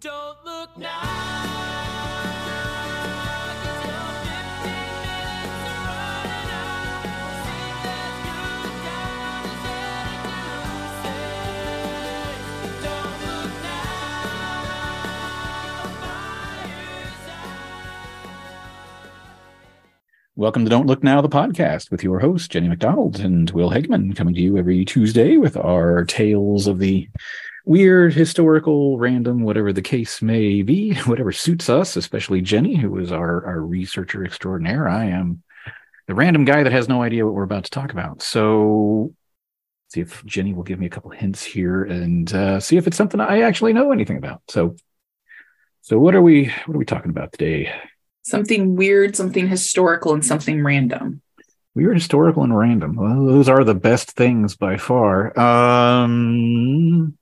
Don't look now. 'cause your 15 minutes are running out. See that good time is headed to say, Don't look now. Welcome to Don't Look Now, the podcast with your host, Jenny McDonald and Will Hegman, coming to you every Tuesday with our tales of the weird, historical, random, whatever the case may be, whatever suits us, especially Jenny, who is our, our researcher extraordinaire. I am the random guy that has no idea what we're about to talk about. So, see if Jenny will give me a couple hints here and uh, see if it's something I actually know anything about. So, so what are we what are we talking about today? something weird, something historical, and something random. Weird, historical, and random. Well, those are the best things by far. Um,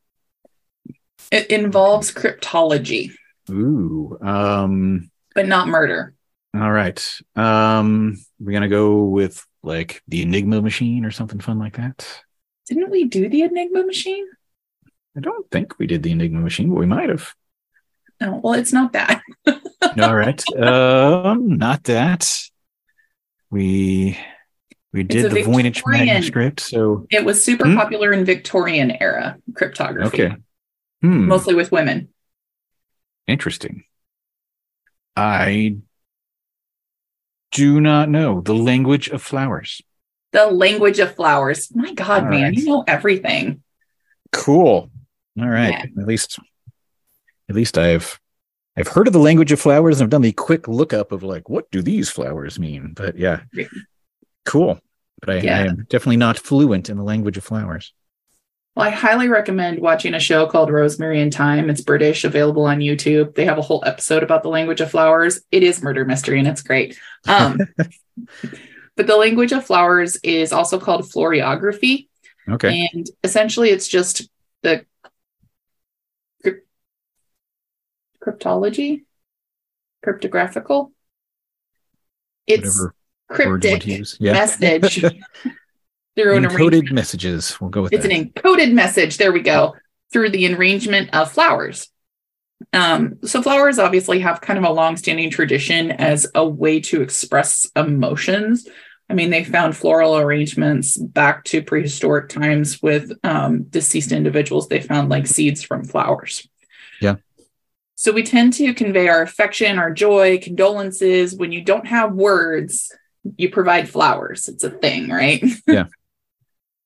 It involves cryptology, ooh. Um, but not murder. all right. Um, we're gonna go with like the Enigma machine or something fun like that. Didn't we do the Enigma machine? I don't think we did the Enigma machine, but we might have. No, well, it's not that. All right. Um, not that. We we did the Voynich manuscript, so It was super Hmm? popular in Victorian era cryptography, okay. Hmm. mostly with women. Interesting. I do not know the language of flowers. The language of flowers. My God, All man, right. you know everything. Cool. All right. Yeah. At least, at least I've I've heard of the language of flowers and I've done the quick lookup of like what do these flowers mean. But yeah, Yeah. cool. But I, I am definitely not fluent in the language of flowers. Well, I highly recommend watching a show called Rosemary and Thyme. It's British, available on YouTube. They have a whole episode about the language of flowers. It is murder mystery and it's great. Um, but the language of flowers is also called floriography. Okay. And essentially, it's just the cryp- cryptology, cryptographical. It's Whatever word you want cryptic. Yeah. message through an Encoded messages. We'll go with that. It's that. an encoded message. There we go. Through the arrangement of flowers. Um, so flowers obviously have kind of a long-standing tradition as a way to express emotions. I mean, they found floral arrangements back to prehistoric times with um, deceased individuals. They found like seeds from flowers. Yeah. So we tend to convey our affection, our joy, condolences. When you don't have words, you provide flowers. It's a thing, right? Yeah.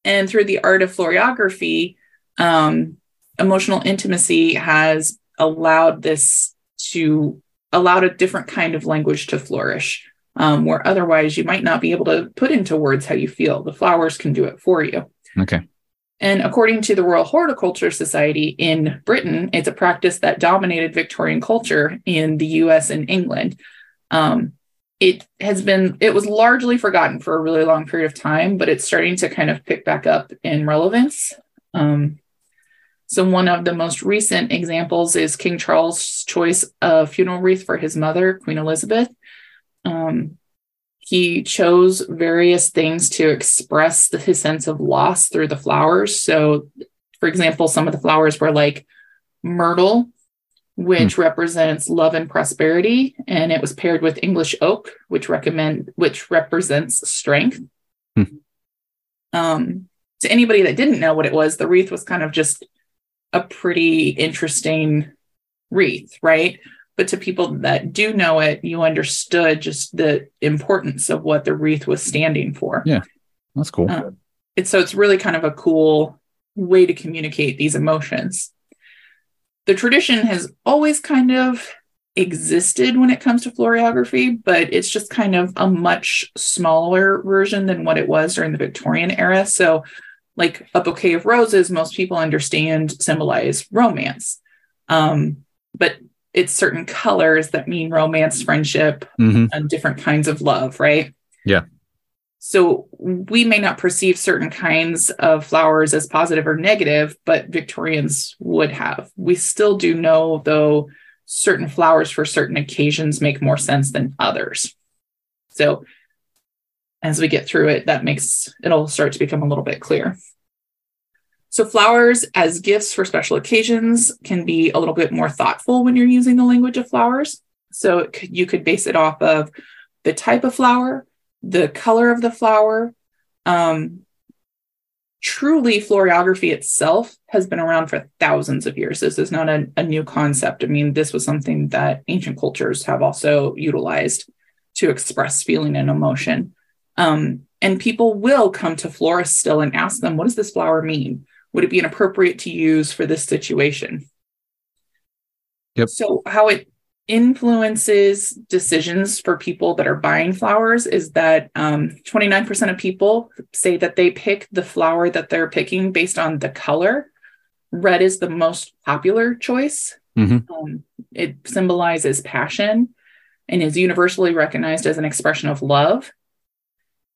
And through the art of floriography, um, emotional intimacy has allowed this to allowed a different kind of language to flourish um, where otherwise you might not be able to put into words how you feel. The flowers can do it for you. Okay. and according to the royal horticulture society in britain it's a practice that dominated victorian culture in the us and england. Um, it has been it was largely forgotten for a really long period of time but it's starting to kind of pick back up in relevance um, so one of the most recent examples is king charles choice of funeral wreath for his mother queen elizabeth um, he chose various things to express the, his sense of loss through the flowers. So, for example, some of the flowers were like myrtle, which represents love and prosperity, and it was paired with English oak, which recommend which represents strength. Hmm. Um, to anybody that didn't know what it was, the wreath was kind of just a pretty interesting wreath, right? But to people that do know it, you understood just the importance of what the wreath was standing for. Yeah. That's cool. Uh, it's so it's really kind of a cool way to communicate these emotions. The tradition has always kind of existed when it comes to floriography, but it's just kind of a much smaller version than what it was during the Victorian era. So, like a bouquet of roses, most people understand symbolize romance. Um, but it's certain colors that mean romance, friendship, hmm and different kinds of love, right? Yeah. So we may not perceive certain kinds of flowers as positive or negative, but Victorians would have. We still do know, though, certain flowers for certain occasions make more sense than others. So as we get through it, that makes it'll start to become a little bit clear. So flowers as gifts for special occasions can be a little bit more thoughtful when you're using the language of flowers. So you could base it off of the type of flower, the color of the flower. Um, truly, florography itself has been around for thousands of years. This is not a, a new concept. I mean, this was something that ancient cultures have also utilized to express feeling and emotion. Um, and people will come to florists still and ask them, what does this flower mean? Would it be inappropriate to use for this situation? Yep. So, how it influences decisions for people that are buying flowers is that um, 29% of people say that they pick the flower that they're picking based on the color. Red is the most popular choice. Mhm. Um, it symbolizes passion and is universally recognized as an expression of love.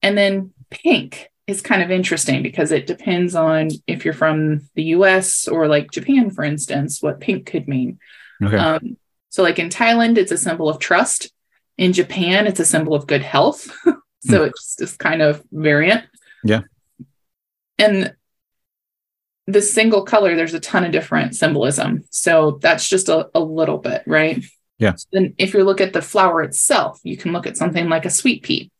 And then pink is kind of interesting because it depends on if you're from the US or like Japan, for instance, what pink could mean. Okay. Um, so, like in Thailand, it's a symbol of trust. In Japan, it's a symbol of good health. so hmm. it's just kind of variant. Yeah. And the single color, there's a ton of different symbolism. So that's just a, a little bit, right? Yeah. So then, if you look at the flower itself, you can look at something like a sweet pea.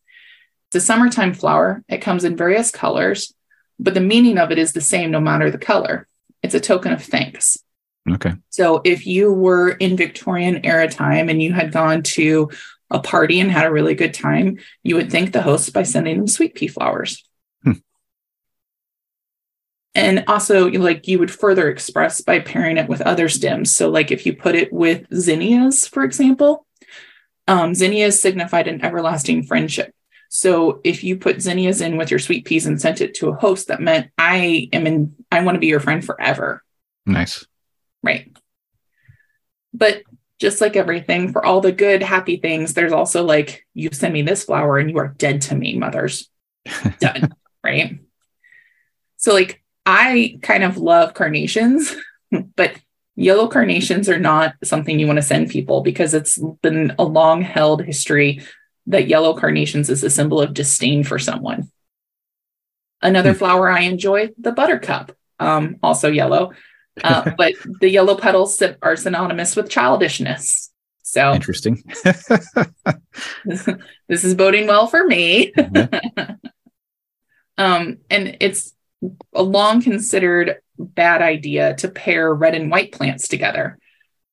It's a summertime flower. It comes in various colors, but the meaning of it is the same no matter the color. It's a token of thanks. Okay. So if you were in Victorian era time and you had gone to a party and had a really good time, you would thank the host by sending them sweet pea flowers. Hmm. And also, like you would further express by pairing it with other stems. So, like if you put it with zinnias, for example, um, zinnias signified an everlasting friendship. So, if you put zinnias in with your sweet peas and sent it to a host, that meant I am in, I want to be your friend forever. Nice. Right. But just like everything, for all the good, happy things, there's also like, you send me this flower and you are dead to me, mothers. Done. right. So, like, I kind of love carnations, but yellow carnations are not something you want to send people because it's been a long held history that yellow carnations is a symbol of disdain for someone. Another Hmm. flower I enjoy, the buttercup, um, also yellow. Uh, but the yellow petals are synonymous with childishness. So Interesting. this, is boding well for me. Yeah. Um, and it's a long considered bad idea to pair red and white plants together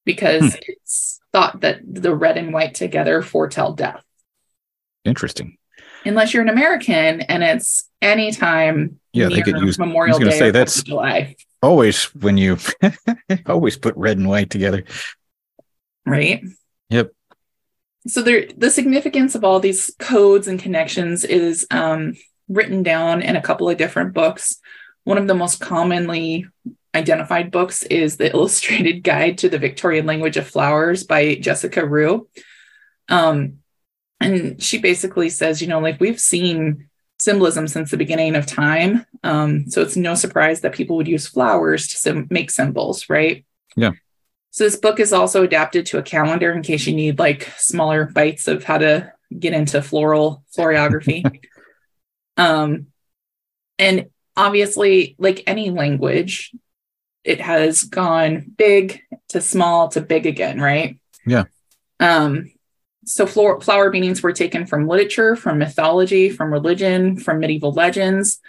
because it's thought that the red and white together foretell death. Interesting. Unless you're an American and it's anytime Yeah, they could near use- I was Memorial gonna Day say that's- 4th of July, Always when you always put red and white together. right? Yep. So there, the significance of all these codes and connections is um, written down in a couple of different books. One of the most commonly identified books is the Illustrated Guide to the Victorian Language of Flowers by Jessica Roux. Um, and she basically says, you know, like we've seen symbolism since the beginning of time. Um, so it's no surprise that people would use flowers to sim- make symbols, right? Yeah. So this book is also adapted to a calendar in case you need like smaller bites of how to get into floral florography. um, and obviously, like any language, it has gone big to small to big again, right? Yeah. Um, so flower, flower meanings were taken from literature, from mythology, from religion, from medieval legends.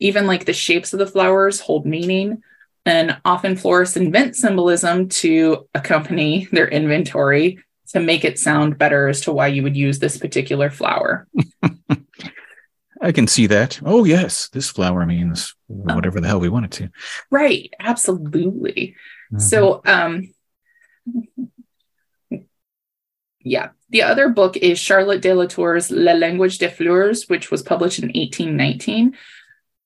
Even like the shapes of the flowers hold meaning. And often florists invent symbolism to accompany their inventory to make it sound better as to why you would use this particular flower. I can see that. Oh yes, this flower means whatever the hell we want it to. Right, absolutely. Mhm. So, um, yeah, the other book is Charlotte de la Tour's La Language des Fleurs, which was published in 1819.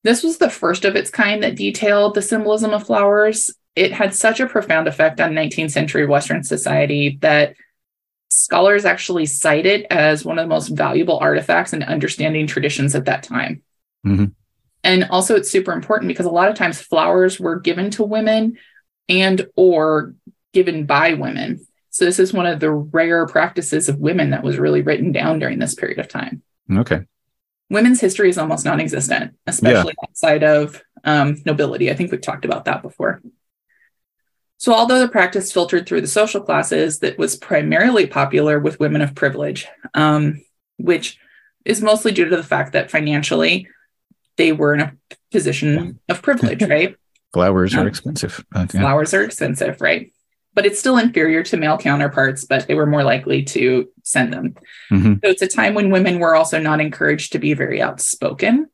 This was the first of its kind that detailed the symbolism of flowers. It had such a profound effect on 19th century Western society that scholars actually cite it as one of the most valuable artifacts in understanding traditions at that time. Mhm. And also it's super important because a lot of times flowers were given to women and or given by women. So this is one of the rare practices of women that was really written down during this period of time. okay. women's history is almost non-existent, especially outside of um, nobility. I think we've talked about that before. So, although the practice filtered through the social classes, that was primarily popular with women of privilege, um, which is mostly due to the fact that financially they were in a position of privilege, right? Flowers are expensive. yeah. Flowers are expensive, right? But it's still inferior to male counterparts, but they were more likely to send them. Mhm. So it's a time when women were also not encouraged to be very outspoken.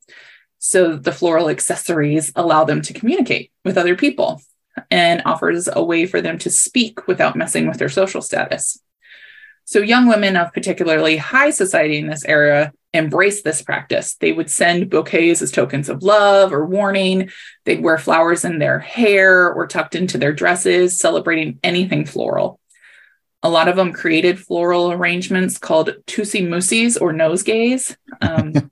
So the floral accessories allow them to communicate with other people and offers a way for them to speak without messing with their social status. So young women of particularly high society in this era embraced this practice. They would send bouquets as tokens of love or warning. They'd wear flowers in their hair or tucked into their dresses, celebrating anything floral. A lot of them created floral arrangements called tussie mussies or nosegays. Um,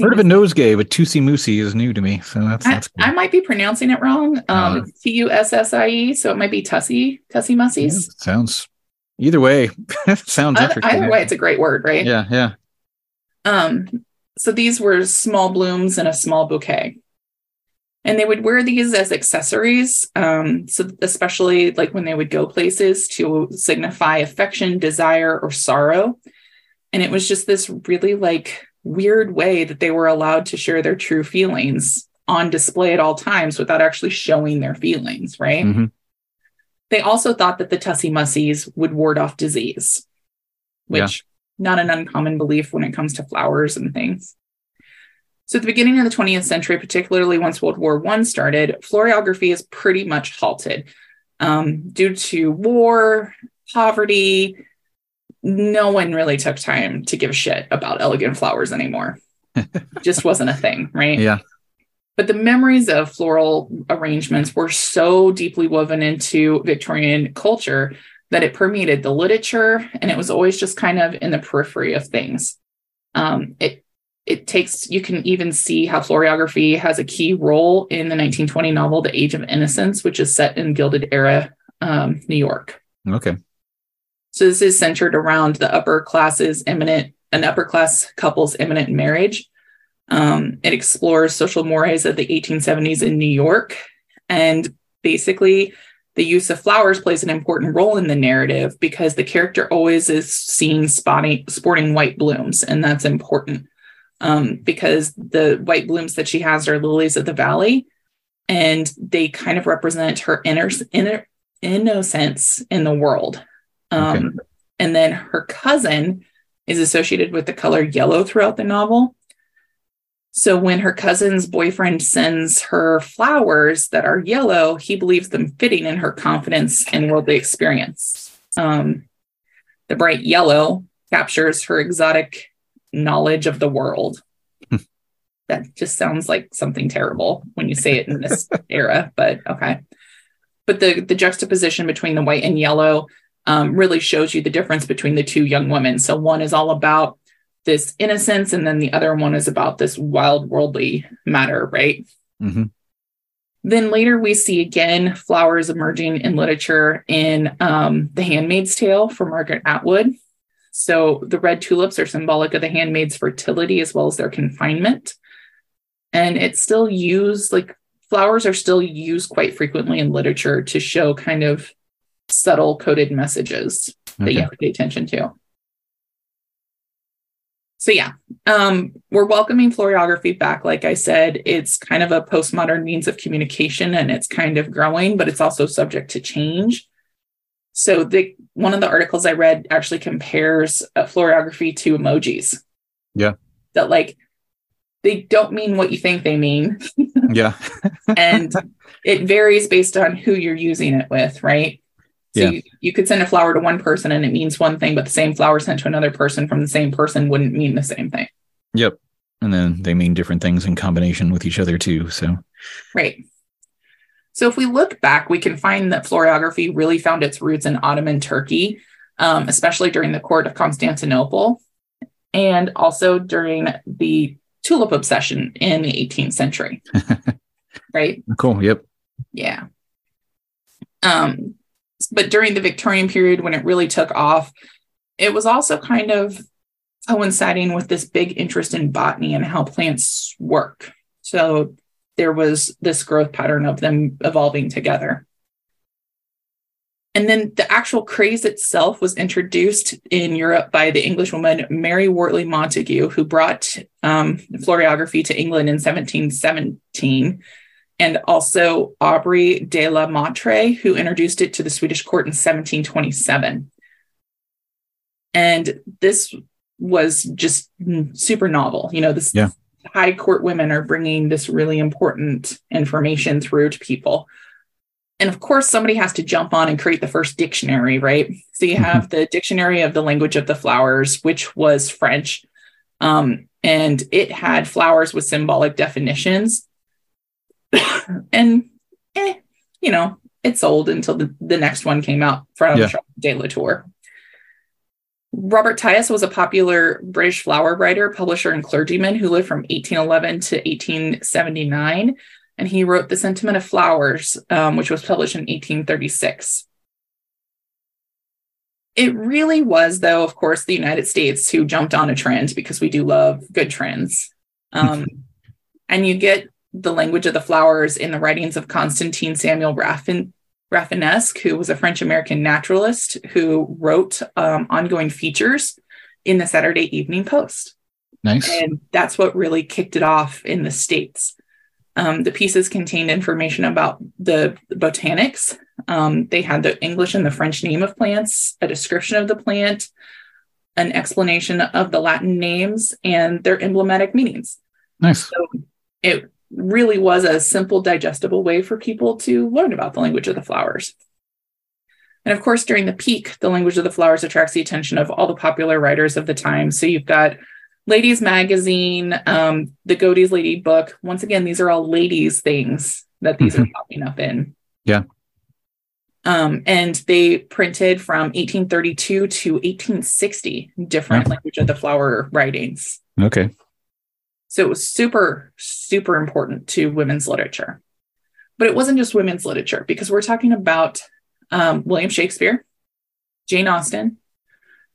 Heard of a nosegay, but Tussie Mussie is new to me. So that's I, that's cool. I might be pronouncing it wrong. Um, Uh, T U S S I E, so it might be tussie tussy Yeah, mussies. sounds either way. sounds interesting. either way, it's a great word, right? yeah, yeah. Um, so these were small blooms in a small bouquet. And they would wear these as accessories. Um, so especially like when they would go places to signify affection, desire, or sorrow. And it was just this really like weird way that they were allowed to share their true feelings on display at all times without actually showing their feelings, right? Mhm. They also thought that the tussy mussies would ward off disease, Yeah. which not an uncommon belief when it comes to flowers and things. So at the beginning of the 20th century, particularly once World War One started, florography is pretty much halted um, due to war, poverty. No one really took time to give a shit about elegant flowers anymore. Just wasn't a thing, right? Yeah. But the memories of floral arrangements were so deeply woven into Victorian culture that it permeated the literature and it was always just kind of in the periphery of things. Um, it it takes you can even see how florography has a key role in the 1920 novel The Age of Innocence, which is set in Gilded Era um, New York. Okay. So this is centered around the upper classes imminent an upper class couple's imminent marriage. Um, it explores social mores of the 1870s in New York, and basically the use of flowers plays an important role in the narrative because the character always is seen spotting sporting white blooms, and that's important um, because the white blooms that she has are lilies of the valley, and they kind of represent her inner inner innocence in the world. Um, Okay. And then her cousin is associated with the color yellow throughout the novel. So when her cousin's boyfriend sends her flowers that are yellow, he believes them fitting in her confidence and worldly experience. Um, the bright yellow captures her exotic knowledge of the world. that just sounds like something terrible when you say it in this era, but okay. But the the juxtaposition between the white and yellow um, really shows you the difference between the two young women. So one is all about this innocence, and then the other one is about this wild worldly matter, right? hmm Then later we see again flowers emerging in literature in um, The Handmaid's Tale for Margaret Atwood. So the red tulips are symbolic of the handmaid's fertility as well as their confinement. And it's still used, like flowers are still used quite frequently in literature to show kind of subtle coded messages that you have to pay attention to. So yeah, um, we're welcoming florography back. Like I said, it's kind of a postmodern means of communication, and it's kind of growing, but it's also subject to change. So the one of the articles I read actually compares uh, florography to emojis. Yeah. That like they don't mean what you think they mean, Yeah. and it varies based on who you're using it with, right? So Yeah. you, you could send a flower to one person and it means one thing, but the same flower sent to another person from the same person wouldn't mean the same thing. Yep. And then they mean different things in combination with each other too. So Right. So if we look back, we can find that florography really found its roots in Ottoman Turkey, um, especially during the court of Constantinople, and also during the tulip obsession in the 18th century. right. cool. Yep. Yeah. Um, but during the Victorian period, when it really took off, it was also kind of coinciding with this big interest in botany and how plants work. So there was this growth pattern of them evolving together. And then the actual craze itself was introduced in Europe by the Englishwoman Mary Wortley Montagu, who brought um, florography to England in 1717, and also Aubrey de la Montre, who introduced it to the Swedish court in 1727. And this was just mm, super novel. You know, this Yeah. high court women are bringing this really important information through to people. And of course, somebody has to jump on and create the first dictionary, right? So you have the Dictionary of the Language of the Flowers, which was French. Um, and it had flowers with symbolic definitions. and, eh, you know, it sold until the, the next one came out from Yeah. De la Tour. Robert Tyas was a popular British flower writer, publisher, and clergyman who lived from 1811 to 1879. And he wrote The Sentiment of Flowers, um, which was published in 1836. It really was, though, of course, the United States who jumped on a trend because we do love good trends. Um, and you get the language of the flowers in the writings of Constantine Samuel Raffin, Rafinesque, who was a French American naturalist who wrote um, ongoing features in the Saturday Evening Post. Nice. And that's what really kicked it off in the States. Um, the pieces contained information about the botanics. Um, they had the English and the French name of plants, a description of the plant, an explanation of the Latin names, and their emblematic meanings. Nice. So it really was a simple, digestible way for people to learn about the language of the flowers. And of course, during the peak, the language of the flowers attracts the attention of all the popular writers of the time. So you've got Ladies Magazine, um, the Godey's Lady book. Once again, these are all ladies' things that these are popping up in. Yeah. Um, and they printed from 1832 to 1860 different Yeah. language of the flower writings. Okay. So it was super, super important to women's literature. But it wasn't just women's literature because we're talking about um, William Shakespeare, Jane Austen,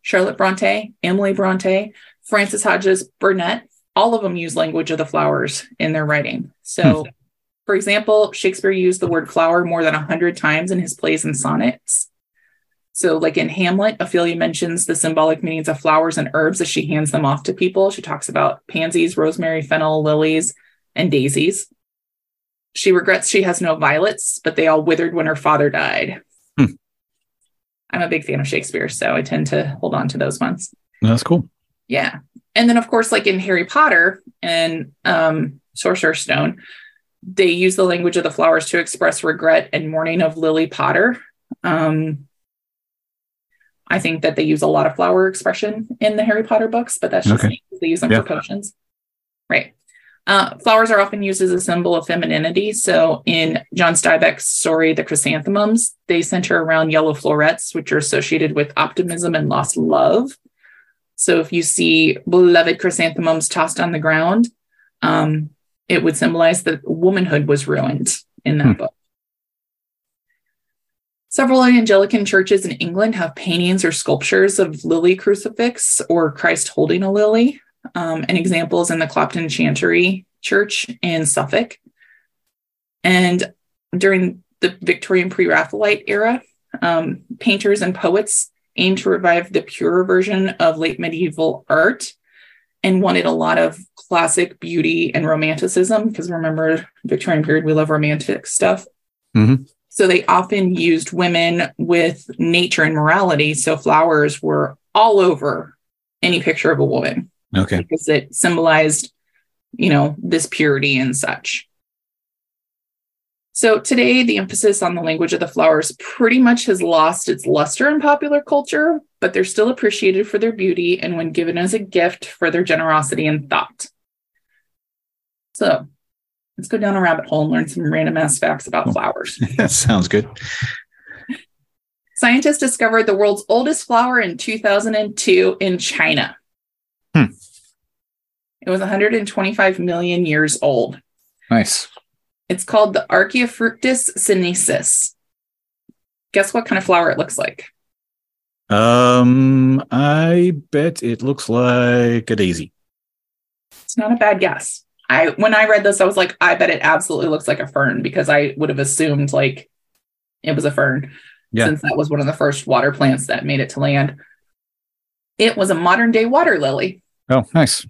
Charlotte Bronte, Emily Bronte, Frances Hodges Burnett. All of them use language of the flowers in their writing. So, for example, Shakespeare used the word flower more than 100 times in his plays and sonnets. So, like in Hamlet, Ophelia mentions the symbolic meanings of flowers and herbs as she hands them off to people. She talks about pansies, rosemary, fennel, lilies, and daisies. She regrets she has no violets, but they all withered when her father died. Hmm. I'm a big fan of Shakespeare, so I tend to hold on to those ones. That's cool. Yeah. And then, of course, like in Harry Potter and um, Sorcerer's Stone, they use the language of the flowers to express regret and mourning of Lily Potter. Um, I think that they use a lot of flower expression in the Harry Potter books, but that's just Okay. me. They use them for potions. Right. Uh, flowers are often used as a symbol of femininity. So in John Steinbeck's story, The Chrysanthemums, they center around yellow florets, which are associated with optimism and lost love. So if you see beloved chrysanthemums tossed on the ground, um, it would symbolize that womanhood was ruined in that Hmm. book. Several Anglican churches in England have paintings or sculptures of lily crucifix or Christ holding a lily. Um, an example is in the Clopton Chantry Church in Suffolk. And during the Victorian pre Raphaelite era, um, painters and poets aimed to revive the purer version of late medieval art and wanted a lot of classic beauty and romanticism because remember Victorian period we love romantic stuff. Mhm. So they often used women with nature and morality. So flowers were all over any picture of a woman Okay. because it symbolized, you know, this purity and such. So today, the emphasis on the language of the flowers pretty much has lost its luster in popular culture, but they're still appreciated for their beauty and when given as a gift for their generosity and thought. So let's go down a rabbit hole and learn some random ass facts about flowers. that sounds good. Scientists discovered the world's oldest flower in 2002 in China. Hmm. It was 125 million years old. Nice. It's called the Archaefructus sinensis. Guess what kind of flower it looks like? Um, I bet it looks like a daisy. It's not a bad guess. I when I read this, I was like, I bet it absolutely looks like a fern because I would have assumed like it was a fern Yeah. since that was one of the first water plants that made it to land. It was a modern day water lily. Oh, nice.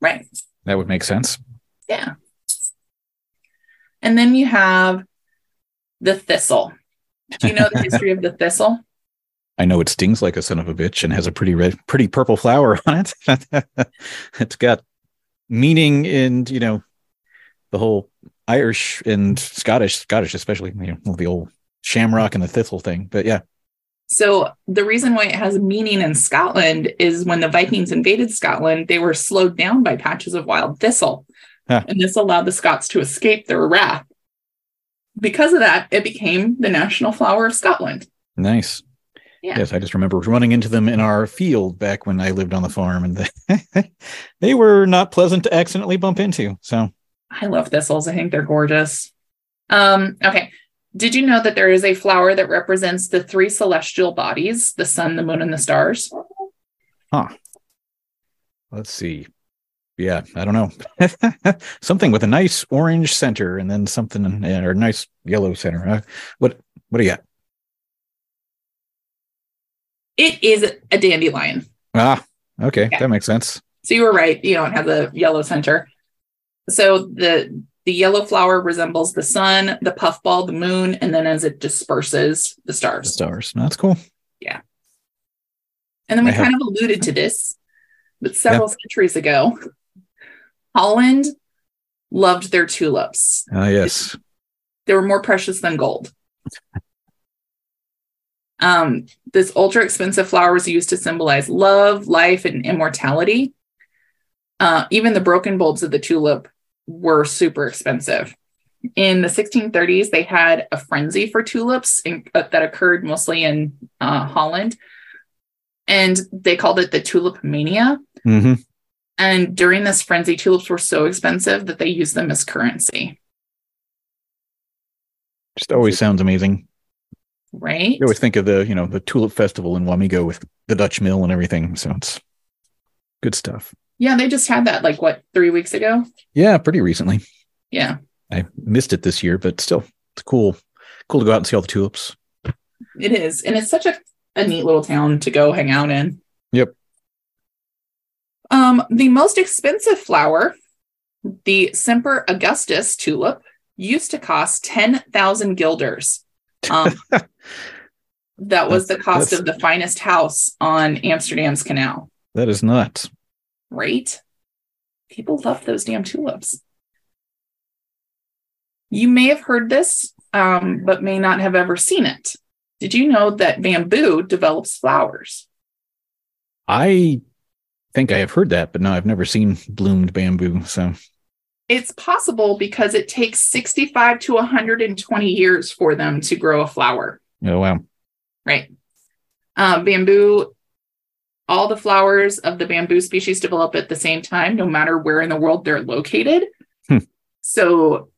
Right. That would make sense. Yeah. And then you have the thistle. Do you know the history of the thistle? I know it stings like a son of a bitch and has a pretty red, pretty purple flower on it. it's got meaning and you know, the whole Irish and Scottish, Scottish especially, you know, the old shamrock and the thistle thing. But yeah, So the reason why it has meaning in Scotland is when the Vikings invaded Scotland, they were slowed down by patches of wild thistle. Huh. And this allowed the Scots to escape their wrath. Because of that, it became the national flower of Scotland. nice. Yeah. Yes, I just remember running into them in our field back when I lived on the farm, and they, they were not pleasant to accidentally bump into. So, I love thistles. I think they're gorgeous. Um, okay. Did you know that there is a flower that represents the three celestial bodies, the sun, the moon, and the stars? Huh. Let's see. Yeah, I don't know. something with a nice orange center, and then something or nice yellow center. Uh, what What do you got? It is a dandelion. Ah, okay, Yeah. that makes sense. So you were right. You don't have the yellow center. So the the yellow flower resembles the sun, the puffball, the moon, and then as it disperses, the stars. The stars. That's cool. Yeah. And then we I have- kind of alluded to this, but several centuries ago, Holland loved their tulips. Ah, yes. They were more precious than gold. Um, this ultra expensive flower was used to symbolize love, life, and immortality. Uh, even the broken bulbs of the tulip were super expensive. In the 1630s, they had a frenzy for tulips in, uh, that occurred mostly in uh, Holland, and they called it the tulip mania. hmm And during this frenzy, tulips were so expensive that they used them as currency, Just always sounds amazing. Right? You always think of the, you know, the tulip festival in Wamego with the Dutch mill and everything. So it's good stuff. Yeah, they just had that like what three weeks ago. Yeah, pretty recently. Yeah, I missed it this year, but still, it's cool. Cool to go out and see all the tulips. it is, and it's such a, a neat little town to go hang out in. Yep. Um, the most expensive flower, the Semper Augustus tulip, used to cost ten thousand guilders. Um, that was the cost of the finest house on Amsterdam's canal. That is nuts. right? People love those damn tulips. You may have heard this, um, but may not have ever seen it. Did you know that bamboo develops flowers? I think I have heard that, but no, I've never seen bloomed bamboo. So It's possible because it takes 65 to 120 years for them to grow a flower, oh wow. right? Uh, bamboo, all the flowers of the bamboo species develop at the same time, no matter where in the world they're located. Hmm. So,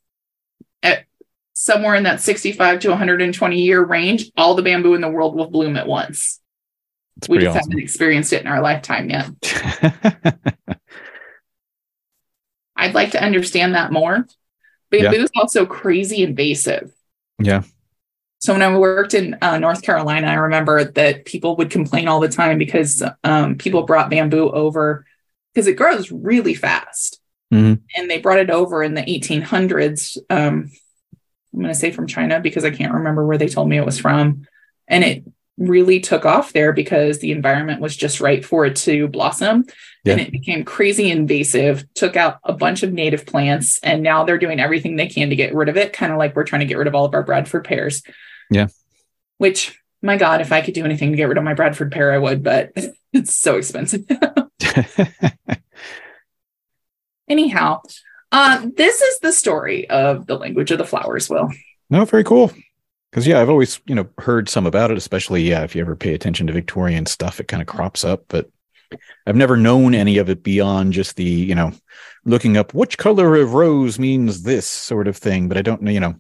at somewhere in that 65 to 120 year range, all the bamboo in the world will bloom at once. It's we just haven't experienced it in our lifetime yet. I'd like to understand that more. Bamboo is also crazy invasive. yeah. So when I worked in uh, North Carolina, I remember that people would complain all the time because um, people brought bamboo over because it grows really fast, Mhm. and they brought it over in the 1800s. Um, I'm going to say from China because I can't remember where they told me it was from, and it really took off there because the environment was just right for it to blossom. Yeah. And it became crazy invasive, took out a bunch of native plants, and now they're doing everything they can to get rid of it, kind of like we're trying to get rid of all of our Bradford pears. Yeah. Which, my God, if I could do anything to get rid of my Bradford pear, I would, but it's so expensive. Anyhow, uh, this is the story of the language of the flowers, Will. no, very cool. Because yeah, I've always you know heard some about it, especially yeah, if you ever pay attention to Victorian stuff, it kind of crops up. But I've never known any of it beyond just the you know looking up which color of rose means this sort of thing. But I don't know you know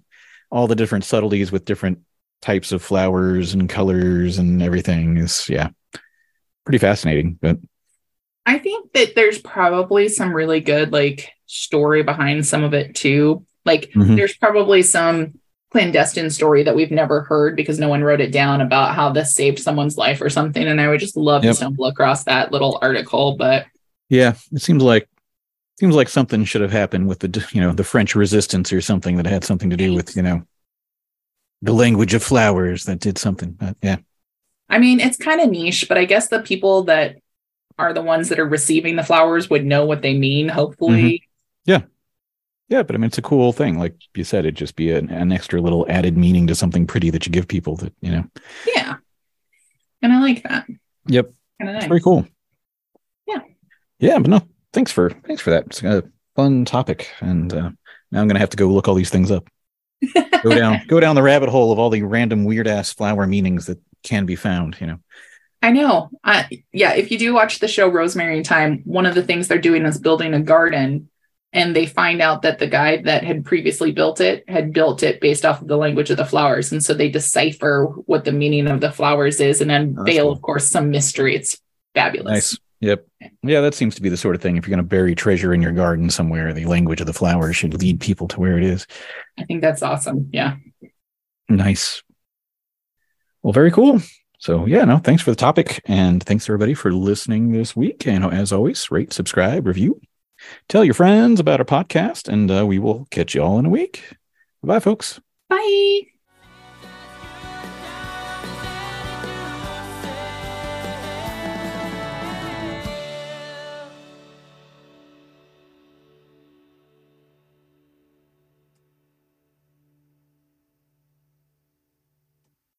all the different subtleties with different types of flowers and colors and everything is yeah pretty fascinating. But I think that there's probably some really good like story behind some of it too. Like Mhm. there's probably some clandestine story that we've never heard because no one wrote it down about how this saved someone's life or something. And I would just love Yep. to stumble across that little article. But yeah, it seems like seems like something should have happened with the you know the French resistance or something that had something to do with you know the language of flowers that did something. But yeah, I mean, it's kind of niche, but I guess the people that are the ones that are receiving the flowers would know what they mean, hopefully. Mm-hmm. yeah, but I mean it's a cool thing. Like you said, it'd just be an, an extra little added meaning to something pretty that you give people that you know. Yeah. And I like that. Yep, of it's nice. very cool. Yeah. yeah, but no, thanks for thanks for that. It's a fun topic, and uh, now I'm gonna have to go look all these things up. go down go down the rabbit hole of all the random weird ass flower meanings that can be found you know I know. Uh, yeah, if you do watch the show Rosemary Thyme, one of the things they're doing is building a garden, and they find out that the guy that had previously built it had built it based off of the language of the flowers, and so they decipher what the meaning of the flowers is, and unveil, cool. of course, some mystery. It's fabulous. nice. Yep. Yeah that seems to be the sort of thing. If you're going to bury treasure in your garden somewhere the language of the flowers should lead people to where it is. I think that's awesome. Yeah. nice. Well very cool. So yeah no thanks for the topic. And thanks everybody for listening this week. And as always rate subscribe review tell your friends about our podcast and uh, we will catch you all in a week bye folks Bye.